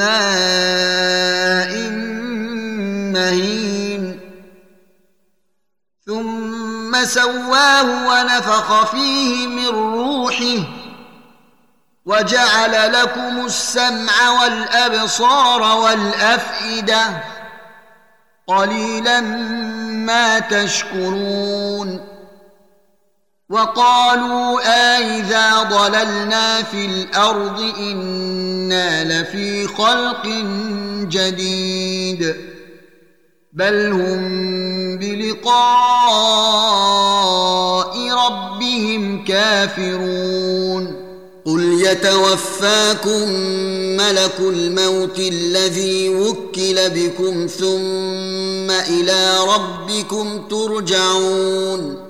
ماء مهين. ثم سواه ونفخ فيه من روحه وجعل لكم السمع والأبصار والأفئدة قليلا ما تشكرون. وقالوا أإذا ضللنا في الأرض إنا لفي خلق جديد بل هم بلقاء ربهم كافرون قل يتوفاكم ملك الموت الذي وكل بكم ثم إلى ربكم ترجعون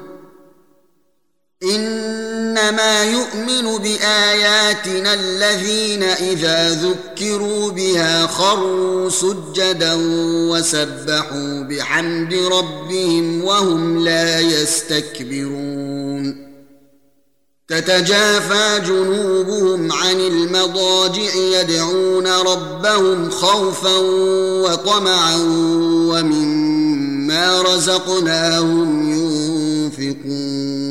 إنما يؤمن بآياتنا الذين إذا ذكروا بها خروا سجدا وسبحوا بحمد ربهم وهم لا يستكبرون. تتجافى جنوبهم عن المضاجع يدعون ربهم خوفا وطمعا ومما رزقناهم ينفقون.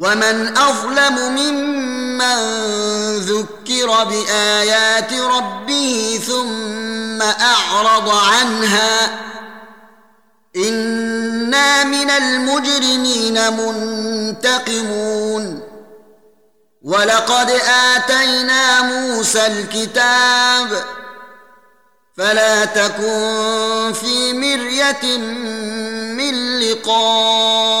ومن اظلم ممن ذكر بايات ربه ثم اعرض عنها أنا من المجرمين منتقمون ولقد اتينا موسى الكتاب فلا تكن في مريه من لقائه